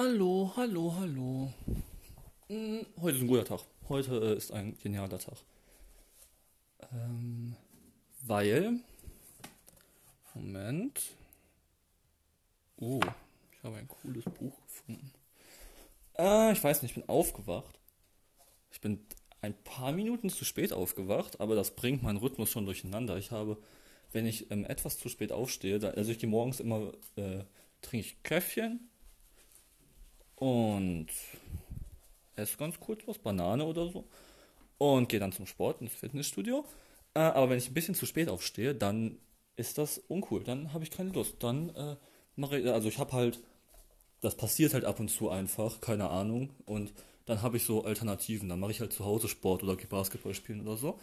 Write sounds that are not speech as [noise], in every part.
Hallo, hallo, hallo. Hm, heute ist ein guter Tag. Heute äh, ist ein genialer Tag. Ähm, weil. Moment. Oh, ich habe ein cooles Buch gefunden. Äh, ich weiß nicht, ich bin aufgewacht. Ich bin ein paar Minuten zu spät aufgewacht, aber das bringt meinen Rhythmus schon durcheinander. Ich habe, wenn ich ähm, etwas zu spät aufstehe, da, also ich gehe morgens immer, äh, trinke ich Käffchen und esse ganz kurz was, Banane oder so. Und gehe dann zum Sport ins Fitnessstudio. Äh, aber wenn ich ein bisschen zu spät aufstehe, dann ist das uncool. Dann habe ich keine Lust. Dann äh, mache ich, also ich habe halt, das passiert halt ab und zu einfach, keine Ahnung. Und dann habe ich so Alternativen. Dann mache ich halt zu Hause Sport oder gehe Basketball spielen oder so.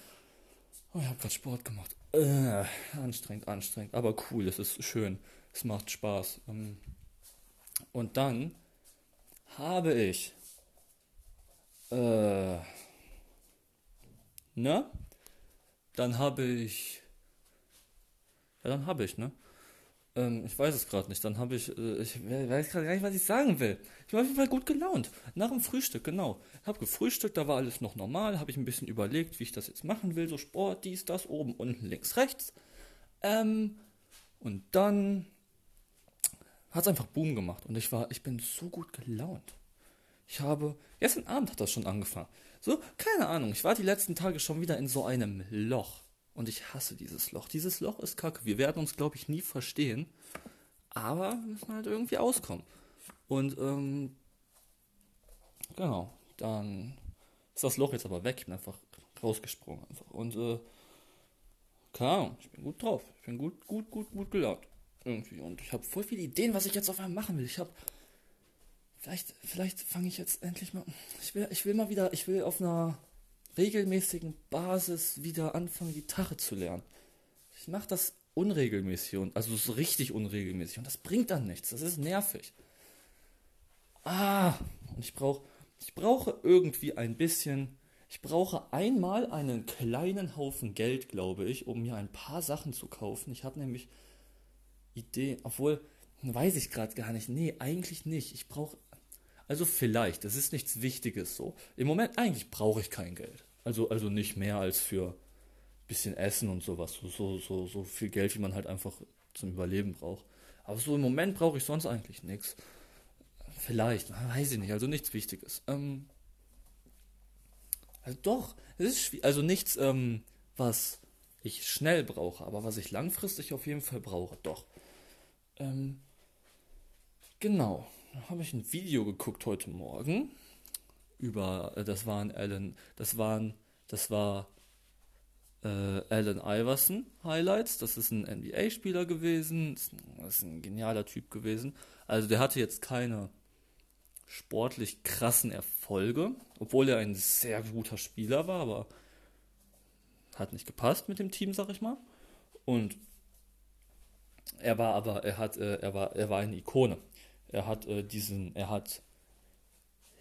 Oh, ich habe gerade Sport gemacht. Äh, anstrengend, anstrengend. Aber cool, es ist schön. Es macht Spaß. Ähm, und dann habe ich. Äh, ne? Dann habe ich. Ja, dann habe ich, ne? Ähm, ich weiß es gerade nicht. Dann habe ich. Äh, ich weiß gerade gar nicht, was ich sagen will. Ich war auf jeden Fall gut gelaunt. Nach dem Frühstück, genau. Ich habe gefrühstückt, da war alles noch normal. Habe ich ein bisschen überlegt, wie ich das jetzt machen will. So Sport, dies, das, oben, unten, links, rechts. Ähm, und dann hat es einfach Boom gemacht und ich war, ich bin so gut gelaunt. Ich habe, gestern Abend hat das schon angefangen. So, keine Ahnung, ich war die letzten Tage schon wieder in so einem Loch. Und ich hasse dieses Loch. Dieses Loch ist kacke. Wir werden uns, glaube ich, nie verstehen. Aber wir müssen halt irgendwie auskommen. Und, ähm, genau, dann ist das Loch jetzt aber weg. Ich bin einfach rausgesprungen einfach. Und, äh, keine Ahnung, ich bin gut drauf. Ich bin gut, gut, gut, gut gelaunt irgendwie. Und ich habe voll viele Ideen, was ich jetzt auf einmal machen will. Ich habe. Vielleicht, vielleicht fange ich jetzt endlich mal. Ich will, ich will mal wieder, ich will auf einer regelmäßigen Basis wieder anfangen, Gitarre zu lernen. Ich mache das unregelmäßig und also so richtig unregelmäßig und das bringt dann nichts. Das ist nervig. Ah, und ich brauche ich brauche irgendwie ein bisschen ich brauche einmal einen kleinen Haufen Geld, glaube ich, um mir ein paar Sachen zu kaufen. Ich habe nämlich Idee, obwohl, weiß ich gerade gar nicht. Nee, eigentlich nicht. Ich brauche, also vielleicht, das ist nichts Wichtiges so. Im Moment eigentlich brauche ich kein Geld. Also, also nicht mehr als für ein bisschen Essen und sowas. So, so, so, so viel Geld, wie man halt einfach zum Überleben braucht. Aber so im Moment brauche ich sonst eigentlich nichts. Vielleicht, weiß ich nicht, also nichts Wichtiges. Ähm, also doch, es ist also nichts, ähm, was ich schnell brauche, aber was ich langfristig auf jeden Fall brauche, doch. Ähm, genau, da habe ich ein Video geguckt heute Morgen über, äh, das waren Alan, das waren, das war äh, Allen Iverson Highlights. Das ist ein NBA-Spieler gewesen, das ist ein genialer Typ gewesen. Also der hatte jetzt keine sportlich krassen Erfolge, obwohl er ein sehr guter Spieler war, aber hat nicht gepasst mit dem Team, sag ich mal. Und er war aber, er hat, äh, er war, er war eine Ikone. Er hat äh, diesen, er hat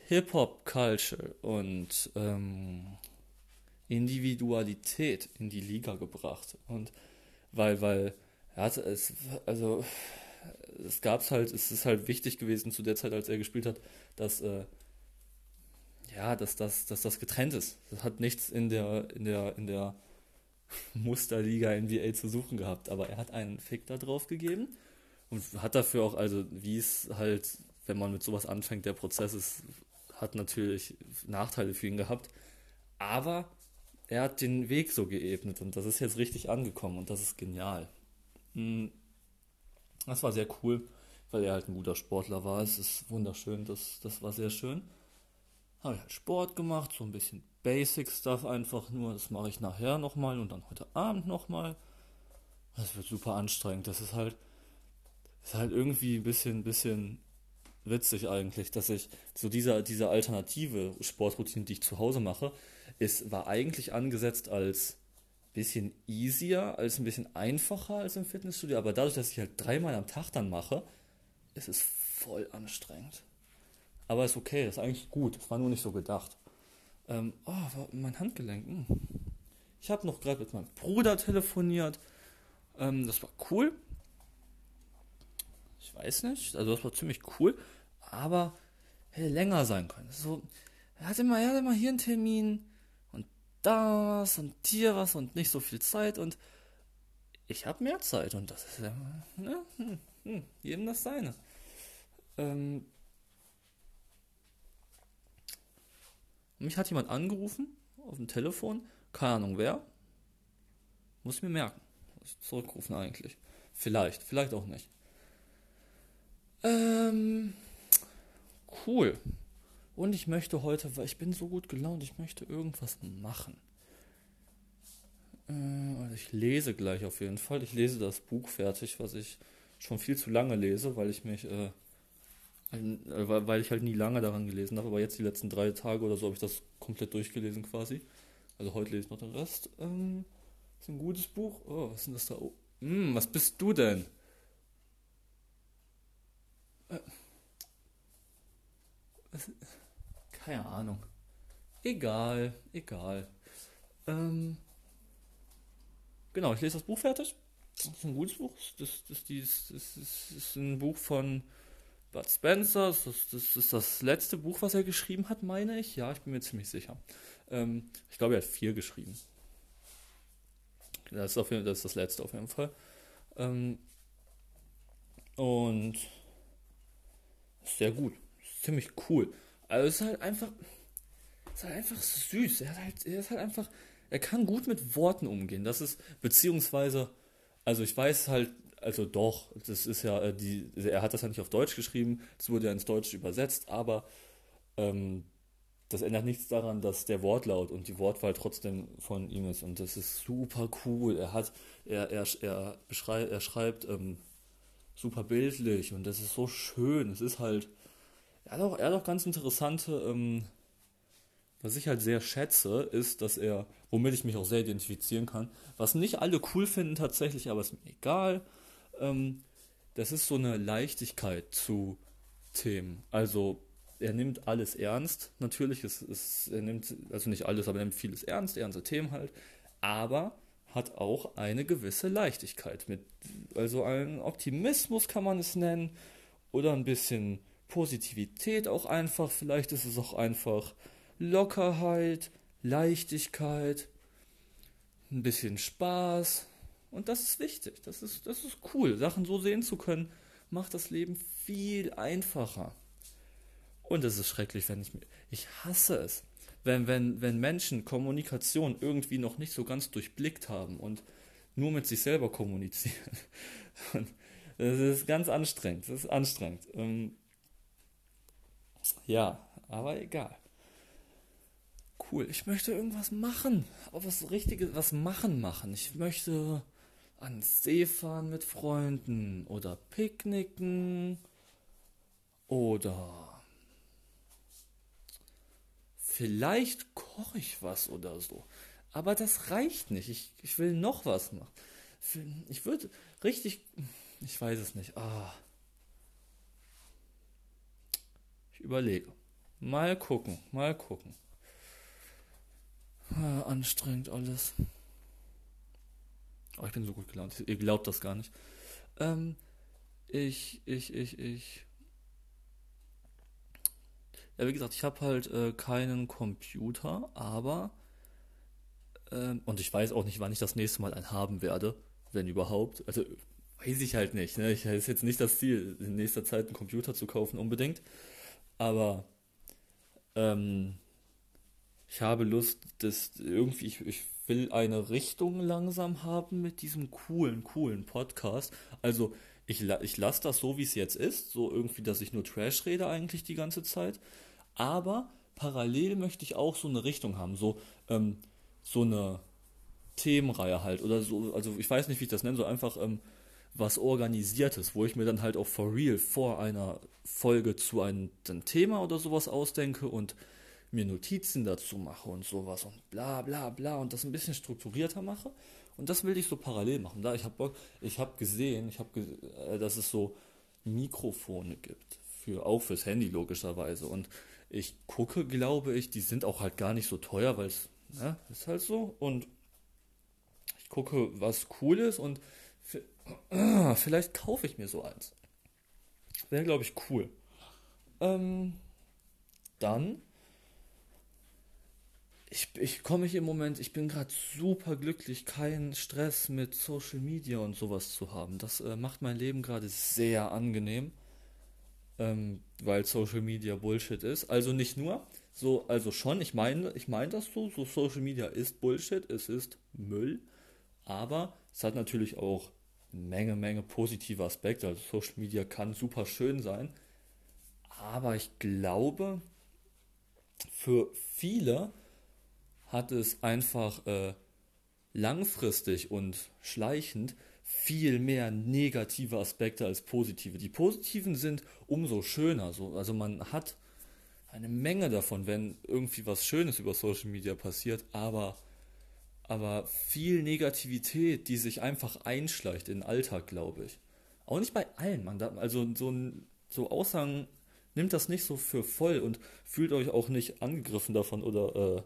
Hip-Hop-Culture und ähm, Individualität in die Liga gebracht. Und weil, weil, er hatte es, also es gab's halt, es ist halt wichtig gewesen zu der Zeit, als er gespielt hat, dass äh, ja, dass das, dass das getrennt ist. Das hat nichts in der, in der, in der Musterliga NBA zu suchen gehabt, aber er hat einen Fick da drauf gegeben und hat dafür auch, also wie es halt, wenn man mit sowas anfängt, der Prozess ist, hat natürlich Nachteile für ihn gehabt, aber er hat den Weg so geebnet und das ist jetzt richtig angekommen und das ist genial. Hm. Das war sehr cool, weil er halt ein guter Sportler war. Es ist wunderschön, das, das war sehr schön. Habe ich halt Sport gemacht, so ein bisschen Basic Stuff einfach nur. Das mache ich nachher nochmal und dann heute Abend nochmal. Das wird super anstrengend. Das ist halt, ist halt irgendwie ein bisschen, bisschen witzig eigentlich, dass ich so dieser, diese alternative Sportroutine, die ich zu Hause mache, ist, war eigentlich angesetzt als bisschen easier, als ein bisschen einfacher als im Fitnessstudio, aber dadurch, dass ich halt dreimal am Tag dann mache, ist es voll anstrengend. Aber ist okay, ist eigentlich gut, es war nur nicht so gedacht. Ähm, oh, mein Handgelenk. Hm. Ich habe noch gerade mit meinem Bruder telefoniert. Ähm, das war cool. Ich weiß nicht, also das war ziemlich cool. Aber hätte länger sein können. So, er hat immer, er hat immer hier einen Termin und da was und hier was und nicht so viel Zeit und ich habe mehr Zeit und das ist ja, ne, hm, hm, jedem das seine. Ähm, mich hat jemand angerufen auf dem Telefon, keine Ahnung wer. Muss ich mir merken. Muss ich zurückrufen eigentlich. Vielleicht, vielleicht auch nicht. Ähm, cool. Und ich möchte heute, weil ich bin so gut gelaunt, ich möchte irgendwas machen. Äh, also ich lese gleich auf jeden Fall. Ich lese das Buch fertig, was ich schon viel zu lange lese, weil ich mich, äh, weil ich halt nie lange daran gelesen habe. Aber jetzt die letzten drei Tage oder so habe ich das komplett durchgelesen quasi. Also heute lese ich noch den Rest. Ähm, ist ein gutes Buch. Oh, was ist denn das da? Oh, hm, was bist du denn? Äh, keine Ahnung. Egal, egal. Ähm, genau, ich lese das Buch fertig. Das ist ein gutes Buch. Das, das, das, das, das ist ein Buch von Bud Spencer. Das, das, ist das letzte Buch, was er geschrieben hat, meine ich. Ja, ich bin mir ziemlich sicher. Ähm, ich glaube, er hat vier geschrieben. Das ist, auf das, ist das letzte auf jeden Fall. Ähm, und sehr gut. Ziemlich cool. Also es ist halt einfach. Es ist halt einfach süß. Er, halt, er ist halt einfach. Er kann gut mit Worten umgehen. Das ist, beziehungsweise, also ich weiß halt, also doch, das ist ja, äh, die, er hat das ja nicht auf Deutsch geschrieben, es wurde ja ins Deutsche übersetzt, aber ähm, das ändert nichts daran, dass der Wortlaut und die Wortwahl trotzdem von ihm ist. Und das ist super cool. Er hat, er, er, er, beschreibt, er schreibt ähm, super bildlich und das ist so schön. Es ist halt, er hat auch, er hat auch ganz interessante, ähm, was ich halt sehr schätze, ist, dass er, womit ich mich auch sehr identifizieren kann, was nicht alle cool finden tatsächlich, aber ist mir egal, ähm, das ist so eine Leichtigkeit zu Themen. Also er nimmt alles ernst, natürlich, es, es, er nimmt, also nicht alles, aber er nimmt vieles ernst, ernste Themen halt, aber hat auch eine gewisse Leichtigkeit mit, also ein Optimismus kann man es nennen, oder ein bisschen Positivität auch einfach, vielleicht ist es auch einfach Lockerheit, Leichtigkeit, ein bisschen Spaß. Und das ist wichtig, das ist, das ist cool. Sachen so sehen zu können, macht das Leben viel einfacher. Und es ist schrecklich, wenn ich ich hasse es, wenn, wenn, wenn Menschen Kommunikation irgendwie noch nicht so ganz durchblickt haben und nur mit sich selber kommunizieren. [laughs] Das ist ganz anstrengend. Das ist anstrengend. Ähm, ja, aber egal. Cool. Ich möchte irgendwas machen. Auch was Richtiges, was machen machen. Ich möchte ans See fahren mit Freunden oder picknicken oder vielleicht koche ich was oder so. Aber das reicht nicht. Ich, ich will noch was machen. Ich würde richtig. Ich weiß es nicht. Ah. Ich überlege. Mal gucken, mal gucken. Ah, anstrengend alles. Oh, ich bin so gut gelaunt. Ihr glaubt das gar nicht. Ähm, ich, ich, ich, ich. Ja, wie gesagt, ich habe halt äh, keinen Computer, aber. Ähm, und ich weiß auch nicht, wann ich das nächste Mal einen haben werde, wenn überhaupt. Also, weiß ich halt nicht. Ne? Ich ist jetzt nicht das Ziel, in nächster Zeit einen Computer zu kaufen, unbedingt. Aber. Ähm, ich habe Lust, dass irgendwie, ich, ich will eine Richtung langsam haben mit diesem coolen, coolen Podcast. Also ich, ich lasse das so, wie es jetzt ist, so irgendwie, dass ich nur Trash rede eigentlich die ganze Zeit. Aber parallel möchte ich auch so eine Richtung haben, so, ähm, so eine Themenreihe halt oder so, also ich weiß nicht, wie ich das nenne, so einfach ähm, was Organisiertes, wo ich mir dann halt auch for real vor einer Folge zu einem, einem Thema oder sowas ausdenke und mir Notizen dazu mache und sowas und bla bla bla und das ein bisschen strukturierter mache. Und das will ich so parallel machen. Da ich habe Bock, ich habe gesehen, ich habe, äh, dass es so Mikrofone gibt für auch fürs Handy logischerweise und ich gucke, glaube ich, die sind auch halt gar nicht so teuer, weil es ne, ist halt so und ich gucke, was cool ist und [clears throat] vielleicht kaufe ich mir so eins. Wäre, glaube ich, cool. Ähm, dann, ich, ich komme mich im Moment, ich bin gerade super glücklich, keinen Stress mit Social Media und sowas zu haben. Das äh, macht mein Leben gerade sehr angenehm, ähm, weil Social Media Bullshit ist. Also nicht nur, so, also schon, ich meine, ich meine das so, so Social Media ist Bullshit, es ist Müll, aber es hat natürlich auch Menge, Menge positive Aspekte. Also Social Media kann super schön sein. Aber ich glaube, für viele hat es einfach äh, langfristig und schleichend viel mehr negative Aspekte als positive. Die positiven sind umso schöner. So, also man hat eine Menge davon, wenn irgendwie was Schönes über Social Media passiert, aber aber viel Negativität, die sich einfach einschleicht in den Alltag, glaube ich. Auch nicht bei allen. Man da, also so, so Aussagen nimmt das nicht so für voll und fühlt euch auch nicht angegriffen davon oder, äh,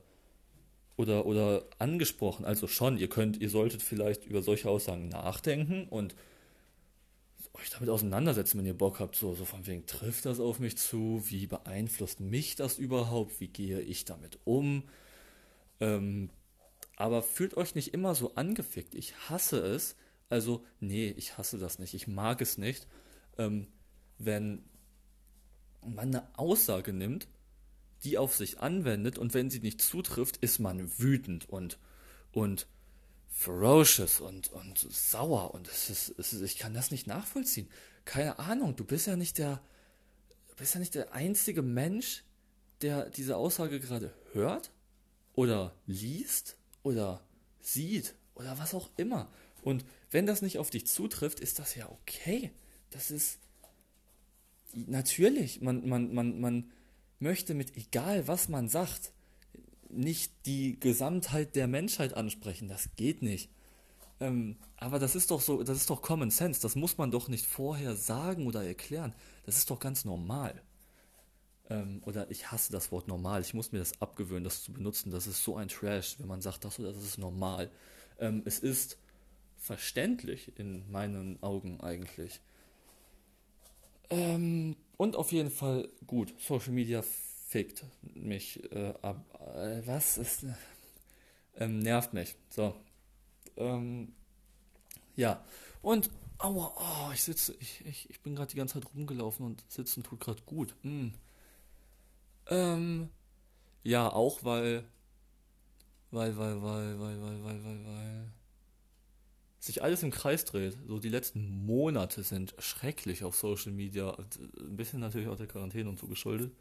oder, oder angesprochen. Also schon, ihr könnt, ihr solltet vielleicht über solche Aussagen nachdenken und euch damit auseinandersetzen, wenn ihr Bock habt. So, so von wegen, trifft das auf mich zu? Wie beeinflusst mich das überhaupt? Wie gehe ich damit um? Ähm, aber fühlt euch nicht immer so angefickt. Ich hasse es. Also, nee, ich hasse das nicht. Ich mag es nicht, ähm, wenn man eine Aussage nimmt, die auf sich anwendet und wenn sie nicht zutrifft, ist man wütend und, und ferocious und, und sauer und es ist, es ist, ich kann das nicht nachvollziehen. Keine Ahnung, du bist ja nicht der, bist ja nicht der einzige Mensch, der diese Aussage gerade hört oder liest oder sieht oder was auch immer. Und wenn das nicht auf dich zutrifft, ist das ja okay. Das ist natürlich, man, man, man, man möchte mit egal was man sagt, nicht die Gesamtheit der Menschheit ansprechen. Das geht nicht. Ähm, aber das ist doch so, das ist doch Common Sense. Das muss man doch nicht vorher sagen oder erklären. Das ist doch ganz normal. Ähm, oder ich hasse das Wort normal. Ich muss mir das abgewöhnen, das zu benutzen. Das ist so ein Trash, wenn man sagt, das oder das ist normal. Ähm, es ist verständlich in meinen Augen eigentlich. Ähm, und auf jeden Fall gut. Social Media fickt mich äh, ab. Äh, was ist. Ähm, nervt mich. So. Ähm, ja. Und. Aua, oh, ich sitze. Ich, ich, ich bin gerade die ganze Zeit rumgelaufen und sitzen tut gerade gut. Mm. Ähm, ja, auch weil, weil, weil, weil, weil, weil, weil, weil, weil sich alles im Kreis dreht. So die letzten Monate sind schrecklich auf Social Media. Ein bisschen natürlich auch der Quarantäne und so geschuldet.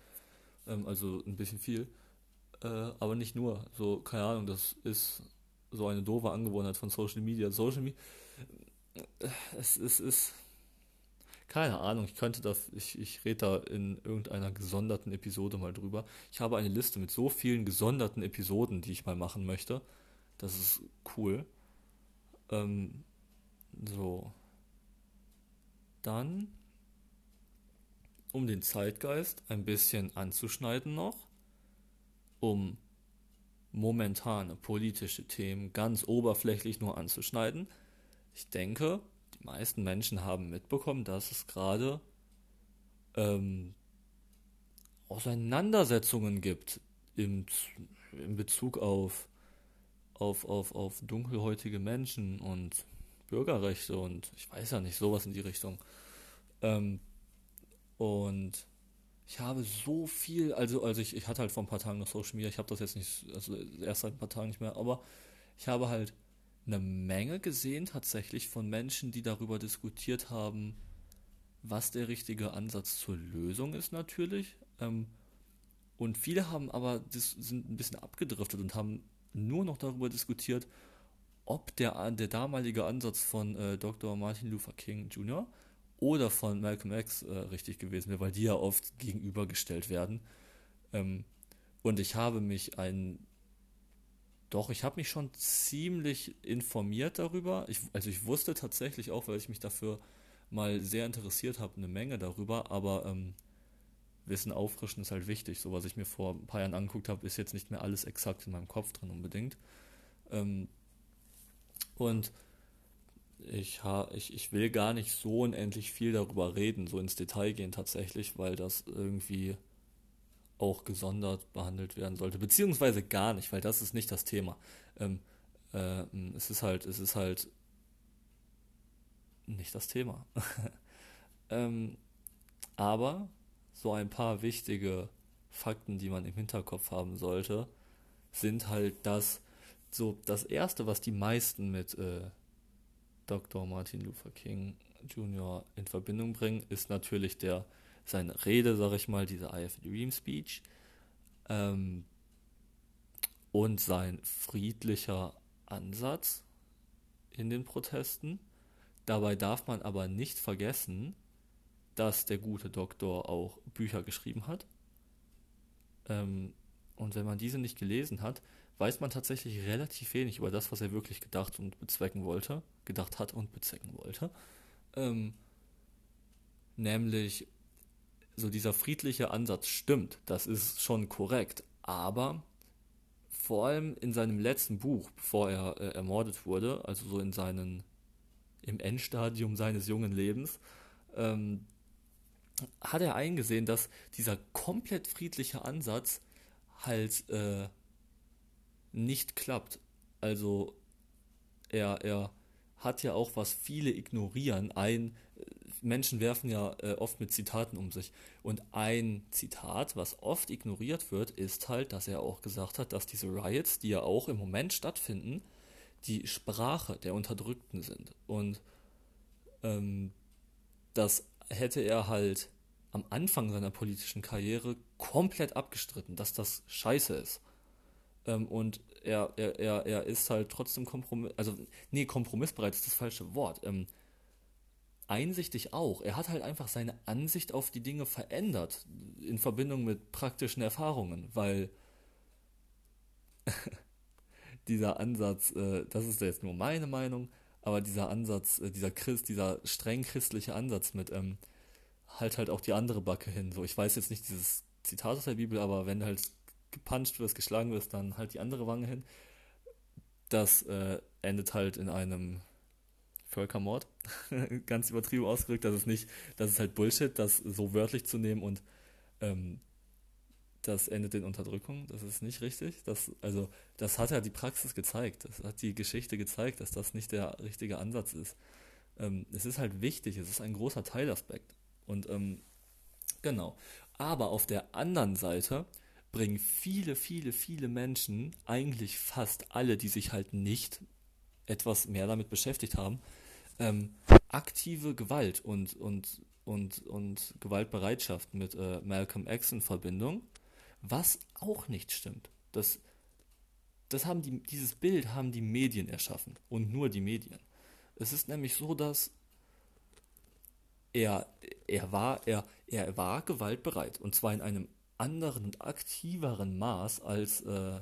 Ähm, also ein bisschen viel. Äh, aber nicht nur. So, keine Ahnung, das ist so eine doofe Angewohnheit von Social Media. Social Media. Es, es ist keine Ahnung, ich könnte das, ich, ich rede da in irgendeiner gesonderten Episode mal drüber. Ich habe eine Liste mit so vielen gesonderten Episoden, die ich mal machen möchte. Das ist cool. Ähm, so. Dann, um den Zeitgeist ein bisschen anzuschneiden noch, um momentane politische Themen ganz oberflächlich nur anzuschneiden. Ich denke, die meisten Menschen haben mitbekommen, dass es gerade ähm, Auseinandersetzungen gibt im, in Bezug auf, auf, auf, auf dunkelhäutige Menschen und Bürgerrechte und ich weiß ja nicht, sowas in die Richtung. Ähm, und ich habe so viel, also, also ich, ich hatte halt vor ein paar Tagen noch Social Media, ich habe das jetzt nicht, also erst seit ein paar Tagen nicht mehr, aber ich habe halt eine Menge gesehen tatsächlich von Menschen, die darüber diskutiert haben, was der richtige Ansatz zur Lösung ist natürlich. Ähm, und viele haben aber das sind ein bisschen abgedriftet und haben nur noch darüber diskutiert, ob der, der damalige Ansatz von äh, Dr. Martin Luther King Jr. oder von Malcolm X äh, richtig gewesen wäre, weil die ja oft gegenübergestellt werden. Ähm, und ich habe mich ein doch, ich habe mich schon ziemlich informiert darüber. Ich, also ich wusste tatsächlich auch, weil ich mich dafür mal sehr interessiert habe, eine Menge darüber, aber ähm, Wissen auffrischen ist halt wichtig. So was ich mir vor ein paar Jahren angeguckt habe, ist jetzt nicht mehr alles exakt in meinem Kopf drin unbedingt. Ähm, und ich, ha, ich, ich will gar nicht so unendlich viel darüber reden, so ins Detail gehen tatsächlich, weil das irgendwie auch gesondert behandelt werden sollte, beziehungsweise gar nicht, weil das ist nicht das Thema. Ähm, äh, es ist halt, es ist halt nicht das Thema. [laughs] ähm, aber so ein paar wichtige Fakten, die man im Hinterkopf haben sollte, sind halt das, so das erste, was die meisten mit äh, Dr. Martin Luther King Jr. in Verbindung bringen, ist natürlich der seine Rede, sag ich mal, diese I Have a Dream Speech ähm, und sein friedlicher Ansatz in den Protesten. Dabei darf man aber nicht vergessen, dass der gute Doktor auch Bücher geschrieben hat. Ähm, und wenn man diese nicht gelesen hat, weiß man tatsächlich relativ wenig über das, was er wirklich gedacht und bezwecken wollte, gedacht hat und bezwecken wollte. Ähm, nämlich, so dieser friedliche Ansatz stimmt, das ist schon korrekt, aber vor allem in seinem letzten Buch, bevor er äh, ermordet wurde, also so in seinen, im Endstadium seines jungen Lebens, ähm, hat er eingesehen, dass dieser komplett friedliche Ansatz halt äh, nicht klappt. Also er, er hat ja auch, was viele ignorieren, ein, Menschen werfen ja äh, oft mit Zitaten um sich. Und ein Zitat, was oft ignoriert wird, ist halt, dass er auch gesagt hat, dass diese Riots, die ja auch im Moment stattfinden, die Sprache der Unterdrückten sind. Und ähm, das hätte er halt am Anfang seiner politischen Karriere komplett abgestritten, dass das scheiße ist. Ähm, und er, er, er, er ist halt trotzdem Kompromiss, also, nee, kompromissbereit ist das falsche Wort. Ähm, einsichtig auch. Er hat halt einfach seine Ansicht auf die Dinge verändert in Verbindung mit praktischen Erfahrungen, weil [laughs] dieser Ansatz, äh, das ist jetzt nur meine Meinung, aber dieser Ansatz, äh, dieser Christ, dieser streng christliche Ansatz mit ähm, halt halt auch die andere Backe hin. So, ich weiß jetzt nicht dieses Zitat aus der Bibel, aber wenn halt gepuncht wirst, geschlagen wirst, dann halt die andere Wange hin. Das äh, endet halt in einem Völkermord. [laughs] Ganz übertrieben ausgedrückt, das ist nicht, das ist halt Bullshit, das so wörtlich zu nehmen und ähm, das endet in Unterdrückung. Das ist nicht richtig. Das, also, das hat ja die Praxis gezeigt. Das hat die Geschichte gezeigt, dass das nicht der richtige Ansatz ist. Ähm, es ist halt wichtig, es ist ein großer Teilaspekt. Und ähm, genau. Aber auf der anderen Seite bringen viele, viele, viele Menschen, eigentlich fast alle, die sich halt nicht etwas mehr damit beschäftigt haben, ähm, aktive Gewalt und, und, und, und Gewaltbereitschaft mit äh, Malcolm X in Verbindung, was auch nicht stimmt. Das, das haben die, dieses Bild haben die Medien erschaffen und nur die Medien. Es ist nämlich so, dass er, er, war, er, er war gewaltbereit und zwar in einem anderen und aktiveren Maß als, äh,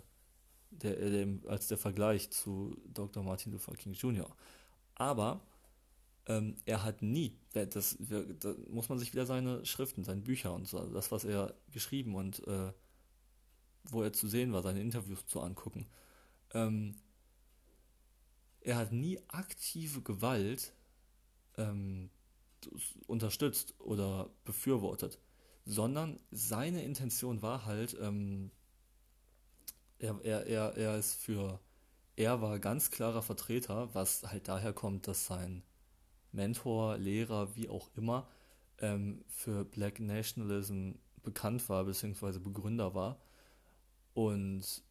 der, der, als der Vergleich zu Dr. Martin Luther King Jr. Aber ähm, er hat nie, das, da muss man sich wieder seine Schriften, seine Bücher und so, das, was er geschrieben und äh, wo er zu sehen war, seine Interviews zu angucken. Ähm, er hat nie aktive Gewalt ähm, unterstützt oder befürwortet, sondern seine Intention war halt, ähm, er, er, er, er ist für, er war ganz klarer Vertreter, was halt daher kommt, dass sein Mentor, Lehrer, wie auch immer, ähm, für Black Nationalism bekannt war, beziehungsweise Begründer war. Und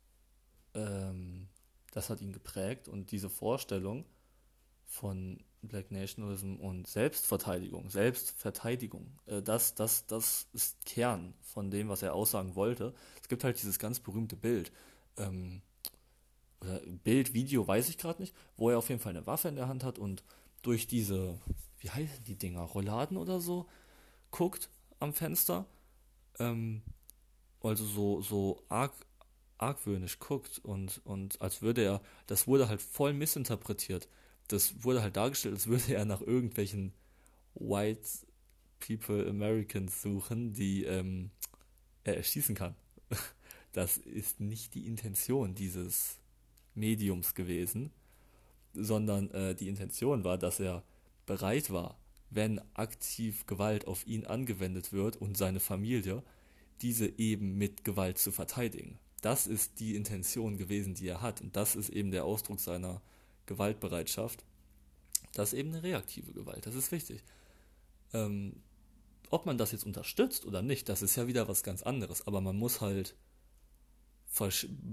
ähm, das hat ihn geprägt und diese Vorstellung von Black Nationalism und Selbstverteidigung, Selbstverteidigung, äh, das, das, das ist Kern von dem, was er aussagen wollte. Es gibt halt dieses ganz berühmte Bild, ähm, Bild, Video, weiß ich gerade nicht, wo er auf jeden Fall eine Waffe in der Hand hat und durch diese, wie heißen die Dinger, Rolladen oder so, guckt am Fenster, ähm, also so, so arg, argwöhnisch guckt und, und als würde er, das wurde halt voll missinterpretiert. Das wurde halt dargestellt, als würde er nach irgendwelchen White People Americans suchen, die ähm, er erschießen kann. [laughs] Das ist nicht die Intention dieses Mediums gewesen sondern äh, die Intention war, dass er bereit war, wenn aktiv Gewalt auf ihn angewendet wird und seine Familie, diese eben mit Gewalt zu verteidigen. Das ist die Intention gewesen, die er hat. Und das ist eben der Ausdruck seiner Gewaltbereitschaft. Das ist eben eine reaktive Gewalt. Das ist wichtig. Ähm, ob man das jetzt unterstützt oder nicht, das ist ja wieder was ganz anderes. Aber man muss halt,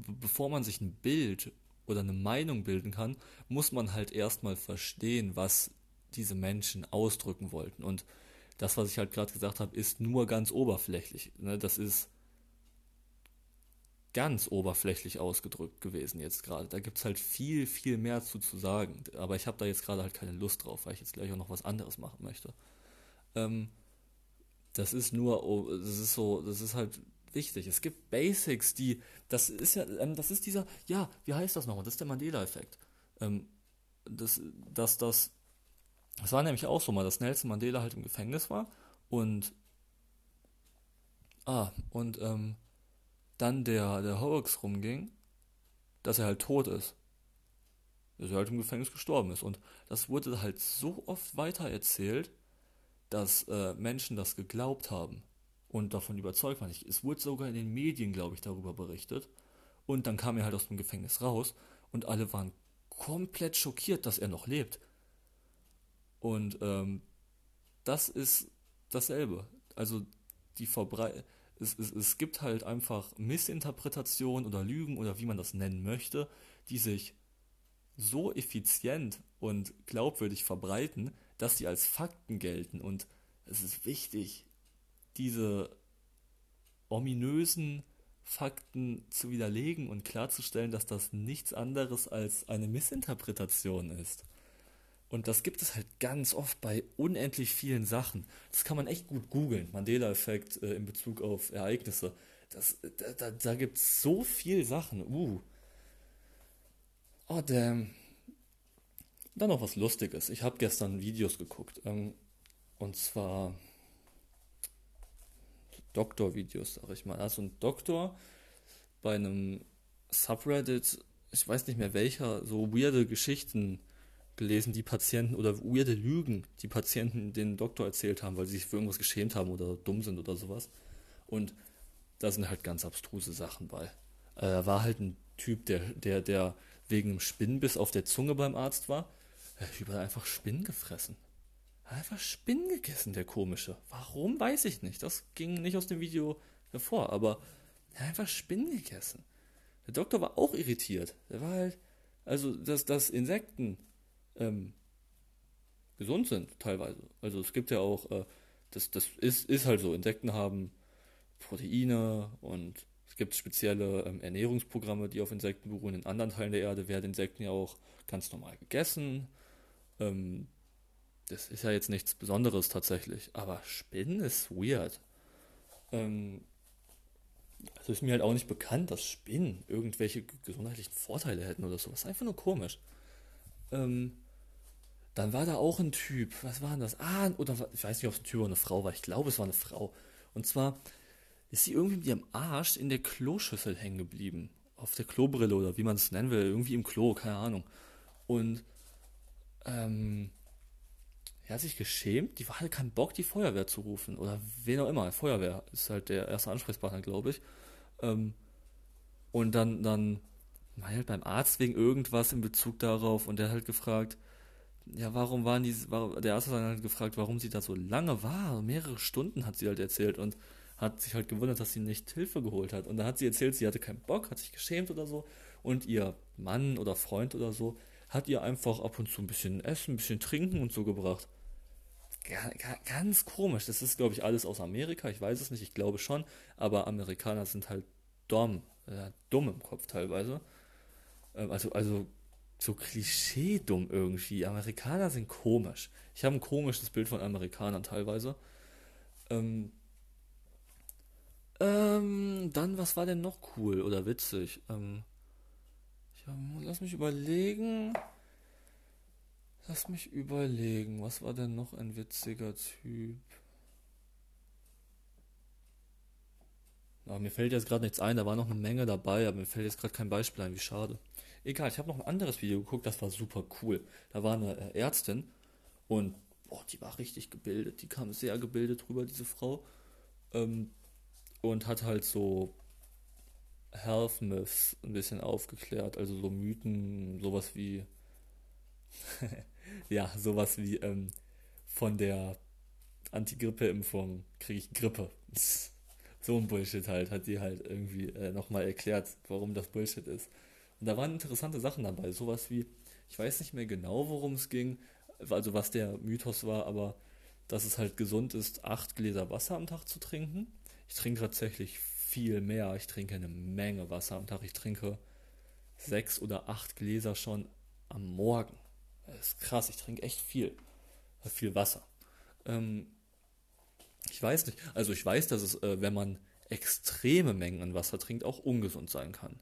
bevor man sich ein Bild oder eine Meinung bilden kann, muss man halt erstmal verstehen, was diese Menschen ausdrücken wollten. Und das, was ich halt gerade gesagt habe, ist nur ganz oberflächlich. Ne? Das ist ganz oberflächlich ausgedrückt gewesen jetzt gerade. Da gibt es halt viel, viel mehr zu, zu sagen. Aber ich habe da jetzt gerade halt keine Lust drauf, weil ich jetzt gleich auch noch was anderes machen möchte. Ähm, das ist nur, oh, das ist so, das ist halt wichtig. Es gibt Basics, die, das ist ja, ähm, das ist dieser, ja, wie heißt das nochmal? Das ist der Mandela-Effekt. Ähm, das, dass das, das war nämlich auch so mal, dass Nelson Mandela halt im Gefängnis war und, ah, und, ähm, dann der, der Hoax rumging, dass er halt tot ist. Dass er halt im Gefängnis gestorben ist. Und das wurde halt so oft weitererzählt, dass äh, Menschen das geglaubt haben und davon überzeugt waren. Es wurde sogar in den Medien, glaube ich, darüber berichtet. Und dann kam er halt aus dem Gefängnis raus und alle waren komplett schockiert, dass er noch lebt. Und ähm, das ist dasselbe. Also die Verbrei es, es, es gibt halt einfach Missinterpretationen oder Lügen oder wie man das nennen möchte, die sich so effizient und glaubwürdig verbreiten, dass sie als Fakten gelten. Und es ist wichtig, diese ominösen Fakten zu widerlegen und klarzustellen, dass das nichts anderes als eine Missinterpretation ist. Und das gibt es halt ganz oft bei unendlich vielen Sachen. Das kann man echt gut googeln. Mandela-Effekt äh, in Bezug auf Ereignisse. Das, da da, da gibt es so viel Sachen. Uh. Oh, damn. Dann noch was Lustiges. Ich habe gestern Videos geguckt. Ähm, und zwar Doktor-Videos, sag ich mal. Also ein Doktor bei einem Subreddit, ich weiß nicht mehr welcher, so weirde Geschichten gelesen, die Patienten oder weirde Lügen, die Patienten den Doktor erzählt haben, weil sie sich für irgendwas geschämt haben oder dumm sind oder sowas. Und da sind halt ganz abstruse Sachen bei. Äh, war halt ein Typ, der, der, der wegen einem Spinnenbiss auf der Zunge beim Arzt war. Typ hat einfach Spinnen gefressen. Hat einfach Spinnen gegessen, der komische. Warum, weiß ich nicht. Das ging nicht aus dem Video hervor, aber er hat einfach Spinnen gegessen. Der Doktor war auch irritiert. Der war halt, also, dass, dass Insekten ähm, gesund sind, teilweise. Also es gibt ja auch, äh, das, das ist, ist halt so, Insekten haben Proteine und es gibt spezielle ähm, Ernährungsprogramme, die auf Insekten beruhen. In anderen Teilen der Erde werden Insekten ja auch ganz normal gegessen. Ähm, das ist ja jetzt nichts Besonderes tatsächlich, aber Spinnen ist weird. Ähm, also ist mir halt auch nicht bekannt, dass Spinnen irgendwelche gesundheitlichen Vorteile hätten oder so. Das ist einfach nur komisch. Ähm, dann war da auch ein Typ. Was war denn das? Ah, oder ich weiß nicht, ob es ein Typ oder eine Frau war. Ich glaube, es war eine Frau. Und zwar ist sie irgendwie mit ihrem Arsch in der Kloschüssel hängen geblieben. Auf der Klobrille oder wie man es nennen will. Irgendwie im Klo, keine Ahnung. Und ähm, er hat sich geschämt. Die hatte keinen Bock, die Feuerwehr zu rufen. Oder wen auch immer. Feuerwehr ist halt der erste Ansprechpartner, glaube ich. Ähm, und dann, dann war halt beim Arzt wegen irgendwas in Bezug darauf und der hat halt gefragt, ja, warum waren die, war, der Arzt hat halt gefragt, warum sie da so lange war. Mehrere Stunden hat sie halt erzählt und hat sich halt gewundert, dass sie nicht Hilfe geholt hat. Und da hat sie erzählt, sie hatte keinen Bock, hat sich geschämt oder so. Und ihr Mann oder Freund oder so hat ihr einfach ab und zu ein bisschen Essen, ein bisschen Trinken und so gebracht. Ganz komisch. Das ist, glaube ich, alles aus Amerika. Ich weiß es nicht, ich glaube schon. Aber Amerikaner sind halt dumm, äh, dumm im Kopf teilweise. Ähm, also, also so klischee-dumm irgendwie. Amerikaner sind komisch. Ich habe ein komisches Bild von Amerikanern teilweise. Ähm, ähm, dann, was war denn noch cool oder witzig? Ähm, ja, lass mich überlegen. Lass mich überlegen, was war denn noch ein witziger Typ? Na, mir fällt jetzt gerade nichts ein, da war noch eine Menge dabei, aber mir fällt jetzt gerade kein Beispiel ein, wie schade. Egal, ich habe noch ein anderes Video geguckt, das war super cool. Da war eine äh, Ärztin und boah, die war richtig gebildet. Die kam sehr gebildet rüber, diese Frau. Ähm, und hat halt so Health Myths ein bisschen aufgeklärt, also so Mythen, sowas wie, [laughs] ja, sowas wie ähm, von der Anti-Grippe-Impfung kriege ich Grippe. [laughs] so ein Bullshit halt, hat die halt irgendwie äh, nochmal erklärt, warum das Bullshit ist. Und da waren interessante Sachen dabei, sowas wie, ich weiß nicht mehr genau, worum es ging, also was der Mythos war, aber dass es halt gesund ist, acht Gläser Wasser am Tag zu trinken. Ich trinke tatsächlich viel mehr. Ich trinke eine Menge Wasser am Tag. Ich trinke sechs oder acht Gläser schon am Morgen. Das ist krass, ich trinke echt viel. Viel Wasser. Ähm, ich weiß nicht. Also ich weiß, dass es, äh, wenn man extreme Mengen an Wasser trinkt, auch ungesund sein kann.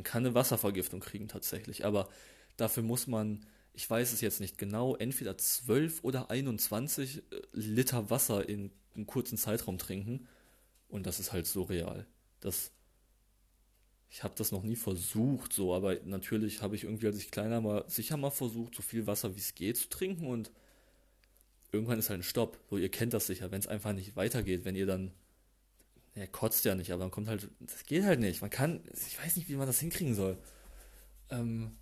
Man kann eine Wasservergiftung kriegen tatsächlich, aber dafür muss man, ich weiß es jetzt nicht genau, entweder 12 oder 21 äh, Liter Wasser in einem kurzen Zeitraum trinken. Und das ist halt surreal. Das, ich habe das noch nie versucht, so, aber natürlich habe ich irgendwie, als ich kleiner war, sicher mal versucht, so viel Wasser wie es geht zu trinken und irgendwann ist halt ein Stopp. So, ihr kennt das sicher, wenn es einfach nicht weitergeht, wenn ihr dann, er kotzt ja nicht, aber dann kommt halt, das geht halt nicht. Man kann, ich weiß nicht, wie man das hinkriegen soll. Ähm,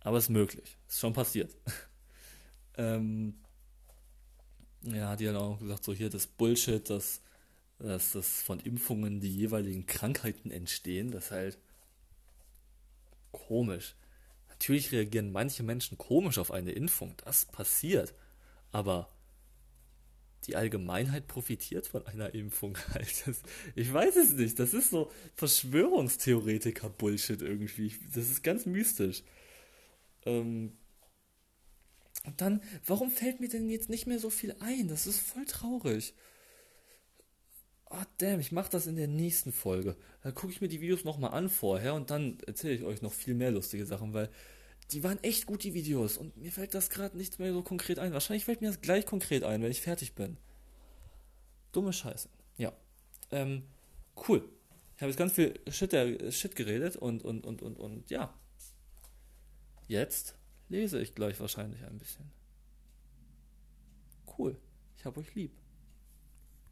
aber es ist möglich. Ist schon passiert. [laughs] ähm, ja, hat die dann auch gesagt, so hier das Bullshit, dass, dass das von Impfungen die jeweiligen Krankheiten entstehen. Das ist halt komisch. Natürlich reagieren manche Menschen komisch auf eine Impfung. Das passiert. Aber die Allgemeinheit profitiert von einer Impfung [laughs] ich weiß es nicht. Das ist so Verschwörungstheoretiker-Bullshit irgendwie. Das ist ganz mystisch. Ähm und dann, warum fällt mir denn jetzt nicht mehr so viel ein? Das ist voll traurig. Oh damn, ich mache das in der nächsten Folge. Da gucke ich mir die Videos nochmal an vorher und dann erzähle ich euch noch viel mehr lustige Sachen, weil die waren echt gut, die Videos. Und mir fällt das gerade nicht mehr so konkret ein. Wahrscheinlich fällt mir das gleich konkret ein, wenn ich fertig bin. Dumme Scheiße. Ja. Ähm, cool. Ich habe jetzt ganz viel Shit, äh, Shit geredet und, und, und, und, und ja. Jetzt lese ich gleich wahrscheinlich ein bisschen. Cool. Ich habe euch lieb.